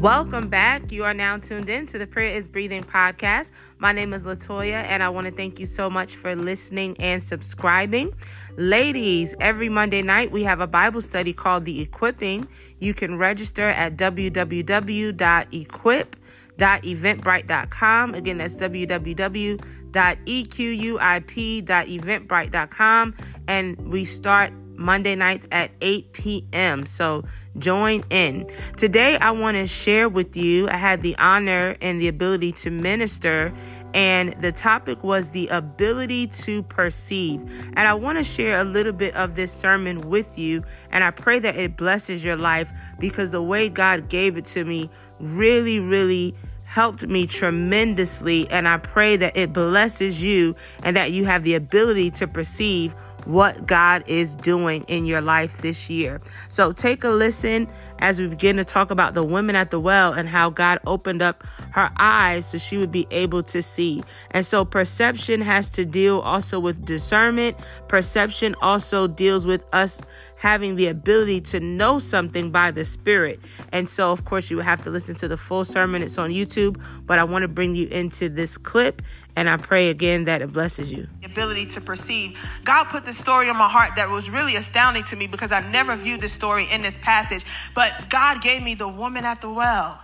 Welcome back. You are now tuned in to the Prayer is Breathing podcast. My name is Latoya, and I want to thank you so much for listening and subscribing. Ladies, every Monday night we have a Bible study called The Equipping. You can register at www.equip.eventbrite.com. Again, that's www.equip.eventbrite.com. And we start Monday nights at 8 p.m. So join in. Today, I want to share with you, I had the honor and the ability to minister, and the topic was the ability to perceive. And I want to share a little bit of this sermon with you, and I pray that it blesses your life because the way God gave it to me really, really helped me tremendously. And I pray that it blesses you and that you have the ability to perceive what God is doing in your life this year. So take a listen as we begin to talk about the women at the well and how God opened up her eyes so she would be able to see. And so perception has to deal also with discernment. Perception also deals with us having the ability to know something by the Spirit. And so, of course, you would have to listen to the full sermon. It's on YouTube, but I want to bring you into this clip. And I pray again that it blesses you. Ability to perceive. God put this story on my heart that was really astounding to me because I never viewed this story in this passage. But God gave me the woman at the well.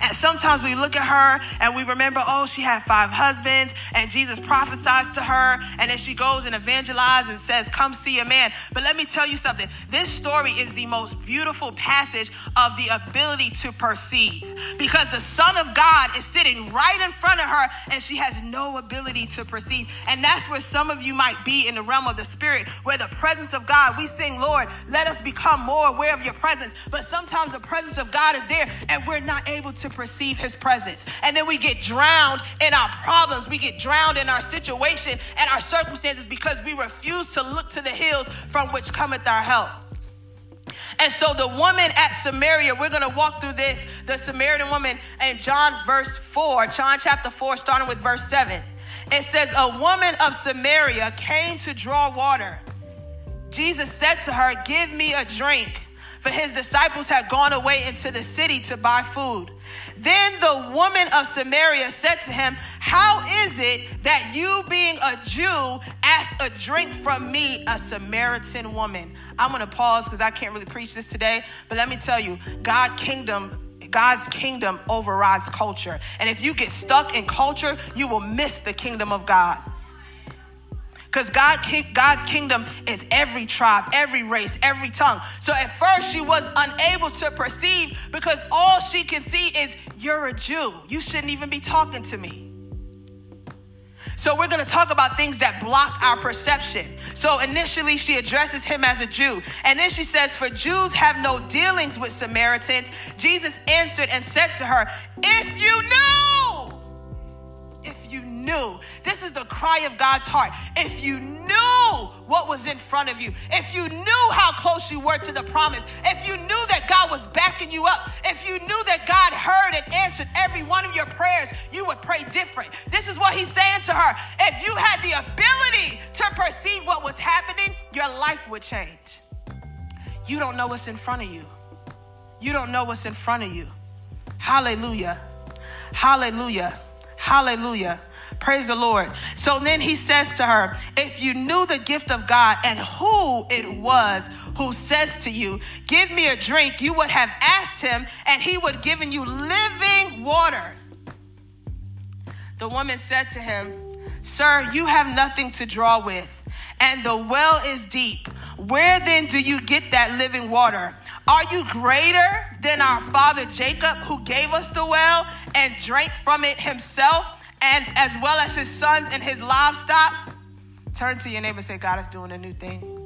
And sometimes we look at her and we remember, oh, she had five husbands, and Jesus prophesies to her, and then she goes and evangelizes and says, Come see a man. But let me tell you something this story is the most beautiful passage of the ability to perceive because the Son of God is sitting right in front of her, and she has no ability to perceive. And that's where some of you might be in the realm of the Spirit, where the presence of God, we sing, Lord, let us become more aware of your presence. But sometimes the presence of God is there, and we're not able able to perceive his presence. And then we get drowned in our problems. We get drowned in our situation and our circumstances because we refuse to look to the hills from which cometh our help. And so the woman at Samaria, we're going to walk through this, the Samaritan woman in John verse 4, John chapter 4, starting with verse 7. It says, A woman of Samaria came to draw water. Jesus said to her, Give me a drink for his disciples had gone away into the city to buy food. Then the woman of Samaria said to him, How is it that you, being a Jew, ask a drink from me, a Samaritan woman? I'm going to pause because I can't really preach this today, but let me tell you, God kingdom God's kingdom overrides culture. And if you get stuck in culture, you will miss the kingdom of God. Because God, God's kingdom is every tribe, every race, every tongue. So at first she was unable to perceive because all she can see is, You're a Jew. You shouldn't even be talking to me. So we're going to talk about things that block our perception. So initially she addresses him as a Jew. And then she says, For Jews have no dealings with Samaritans. Jesus answered and said to her, If you knew knew, this is the cry of God's heart. If you knew what was in front of you, if you knew how close you were to the promise, if you knew that God was backing you up, if you knew that God heard and answered every one of your prayers, you would pray different. This is what he's saying to her. If you had the ability to perceive what was happening, your life would change. You don't know what's in front of you. You don't know what's in front of you. Hallelujah. Hallelujah. Hallelujah. Praise the Lord. So then he says to her, If you knew the gift of God and who it was who says to you, Give me a drink, you would have asked him, and he would have given you living water. The woman said to him, Sir, you have nothing to draw with, and the well is deep. Where then do you get that living water? Are you greater than our father Jacob, who gave us the well and drank from it himself? And as well as his sons and his livestock. Turn to your neighbor and say, God is doing a new thing.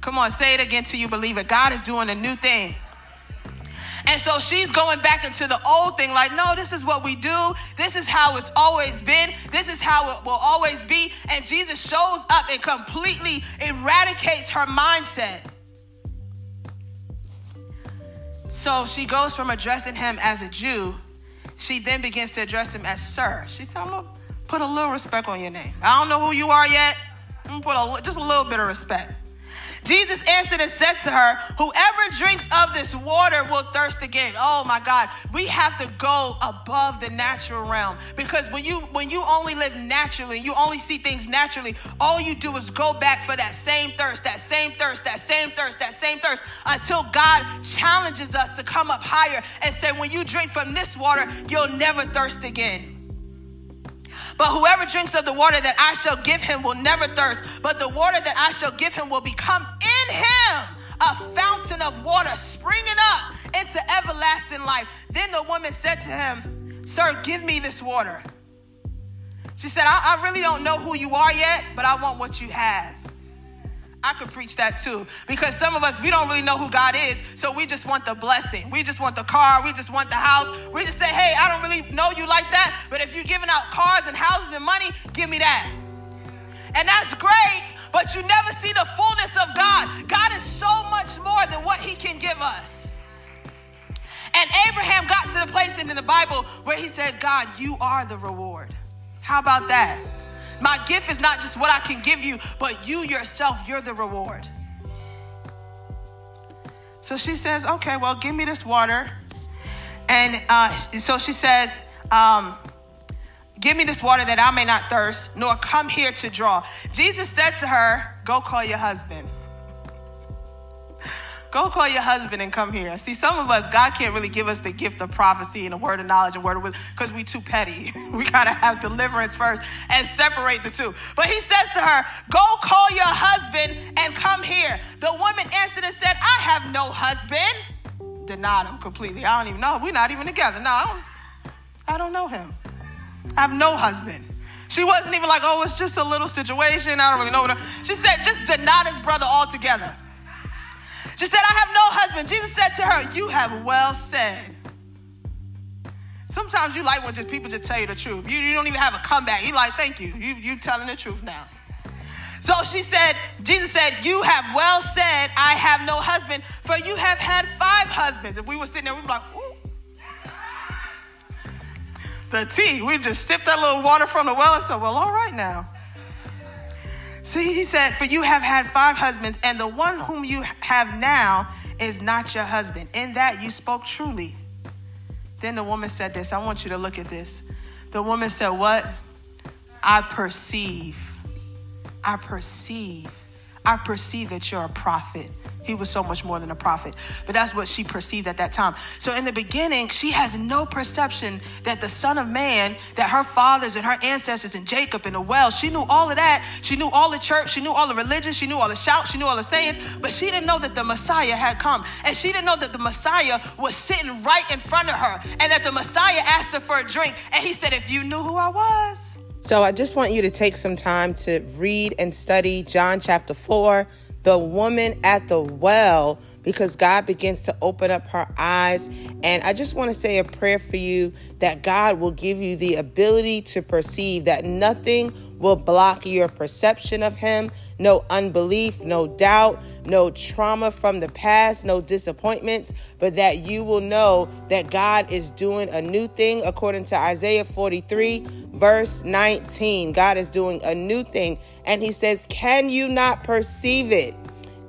Come on, say it again to you believe it. God is doing a new thing. And so she's going back into the old thing, like, no, this is what we do. This is how it's always been. This is how it will always be. And Jesus shows up and completely eradicates her mindset. So she goes from addressing him as a Jew she then begins to address him as sir. She said, I'm gonna put a little respect on your name. I don't know who you are yet. I'm gonna put a, just a little bit of respect. Jesus answered and said to her, Whoever drinks of this water will thirst again. Oh my God. We have to go above the natural realm because when you when you only live naturally, you only see things naturally, all you do is go back for that same thirst, that same thirst, that same thirst, that same thirst until God challenges us to come up higher and say, When you drink from this water, you'll never thirst again. But whoever drinks of the water that I shall give him will never thirst, but the water that I shall give him will become in him a fountain of water springing up into everlasting life. Then the woman said to him, Sir, give me this water. She said, I, I really don't know who you are yet, but I want what you have. I could preach that too. Because some of us, we don't really know who God is. So we just want the blessing. We just want the car. We just want the house. We just say, hey, I don't really know you like that. But if you're giving out cars and houses and money, give me that. And that's great, but you never see the fullness of God. God is so much more than what He can give us. And Abraham got to the place in the Bible where he said, God, you are the reward. How about that? My gift is not just what I can give you, but you yourself, you're the reward. So she says, Okay, well, give me this water. And uh, so she says, um, Give me this water that I may not thirst, nor come here to draw. Jesus said to her, Go call your husband. Go call your husband and come here. See, some of us, God can't really give us the gift of prophecy and a word of knowledge and word of wisdom because we too petty. we gotta have deliverance first and separate the two. But he says to her, Go call your husband and come here. The woman answered and said, I have no husband. Denied him completely. I don't even know. We're not even together. No, I don't, I don't know him. I have no husband. She wasn't even like, oh, it's just a little situation. I don't really know what. She said, just deny his brother altogether. She said, I have no husband. Jesus said to her, You have well said. Sometimes you like when just people just tell you the truth. You, you don't even have a comeback. You like, thank you. You you telling the truth now. So she said, Jesus said, You have well said, I have no husband, for you have had five husbands. If we were sitting there, we'd be like, Ooh. The tea, we just sipped that little water from the well and said, Well, all right now. See, he said, For you have had five husbands, and the one whom you have now is not your husband. In that you spoke truly. Then the woman said this. I want you to look at this. The woman said, What? I perceive. I perceive. I perceive that you're a prophet. He was so much more than a prophet. But that's what she perceived at that time. So in the beginning, she has no perception that the Son of Man, that her fathers and her ancestors and Jacob and the well, she knew all of that. She knew all the church. She knew all the religion. She knew all the shouts. She knew all the sayings. But she didn't know that the Messiah had come. And she didn't know that the Messiah was sitting right in front of her. And that the Messiah asked her for a drink. And he said, If you knew who I was. So I just want you to take some time to read and study John chapter 4 the woman at the well because God begins to open up her eyes. And I just want to say a prayer for you that God will give you the ability to perceive that nothing will block your perception of Him. No unbelief, no doubt, no trauma from the past, no disappointments, but that you will know that God is doing a new thing according to Isaiah 43, verse 19. God is doing a new thing. And He says, Can you not perceive it?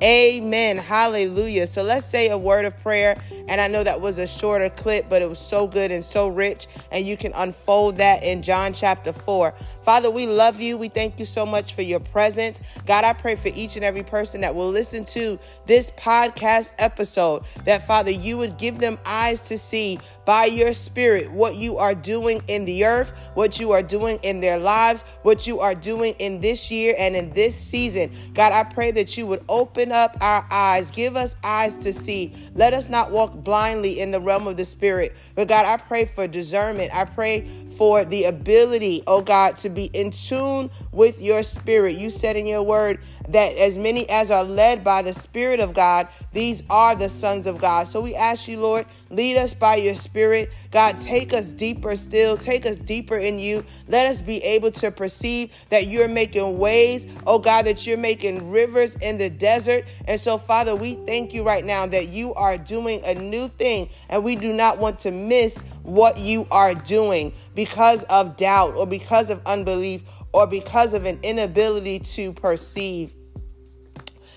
Amen. Hallelujah. So let's say a word of prayer. And I know that was a shorter clip, but it was so good and so rich. And you can unfold that in John chapter 4. Father, we love you. We thank you so much for your presence. God, I pray for each and every person that will listen to this podcast episode that, Father, you would give them eyes to see by your spirit what you are doing in the earth, what you are doing in their lives, what you are doing in this year and in this season. God, I pray that you would open up our eyes, give us eyes to see. Let us not walk blindly in the realm of the spirit. But God, I pray for discernment. I pray for the ability, oh God, to be in tune with your spirit. You said in your word that as many as are led by the Spirit of God, these are the sons of God. So we ask you, Lord, lead us by your Spirit. God, take us deeper still, take us deeper in you. Let us be able to perceive that you're making ways, oh God, that you're making rivers in the desert. And so, Father, we thank you right now that you are doing a new thing, and we do not want to miss what you are doing because of doubt or because of unbelief or because of an inability to perceive.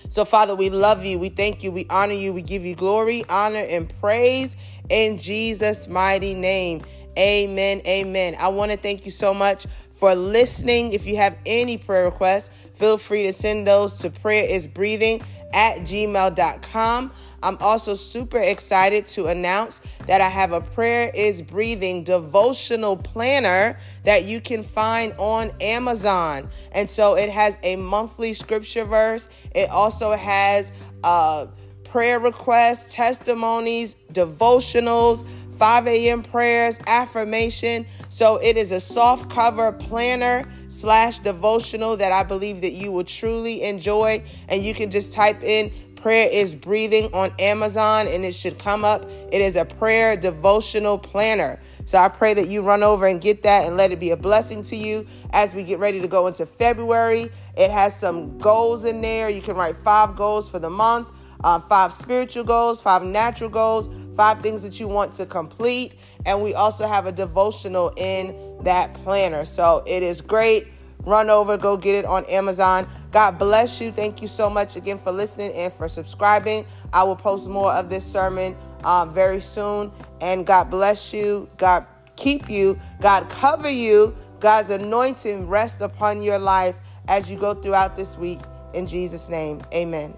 So, Father, we love you. We thank you. We honor you. We give you glory, honor, and praise in Jesus' mighty name. Amen. Amen. I want to thank you so much for listening. If you have any prayer requests, feel free to send those to prayerisbreathing at gmail.com. I'm also super excited to announce that I have a Prayer is Breathing devotional planner that you can find on Amazon. And so it has a monthly scripture verse, it also has uh, prayer requests, testimonies, devotionals. 5 a.m. prayers, affirmation. So it is a soft cover planner slash devotional that I believe that you will truly enjoy. And you can just type in Prayer is Breathing on Amazon and it should come up. It is a prayer devotional planner. So I pray that you run over and get that and let it be a blessing to you as we get ready to go into February. It has some goals in there. You can write five goals for the month. Uh, five spiritual goals, five natural goals, five things that you want to complete. And we also have a devotional in that planner. So it is great run over, go get it on Amazon. God bless you. Thank you so much again for listening and for subscribing. I will post more of this sermon um, very soon. And God bless you. God keep you. God cover you. God's anointing rest upon your life as you go throughout this week. In Jesus' name, amen.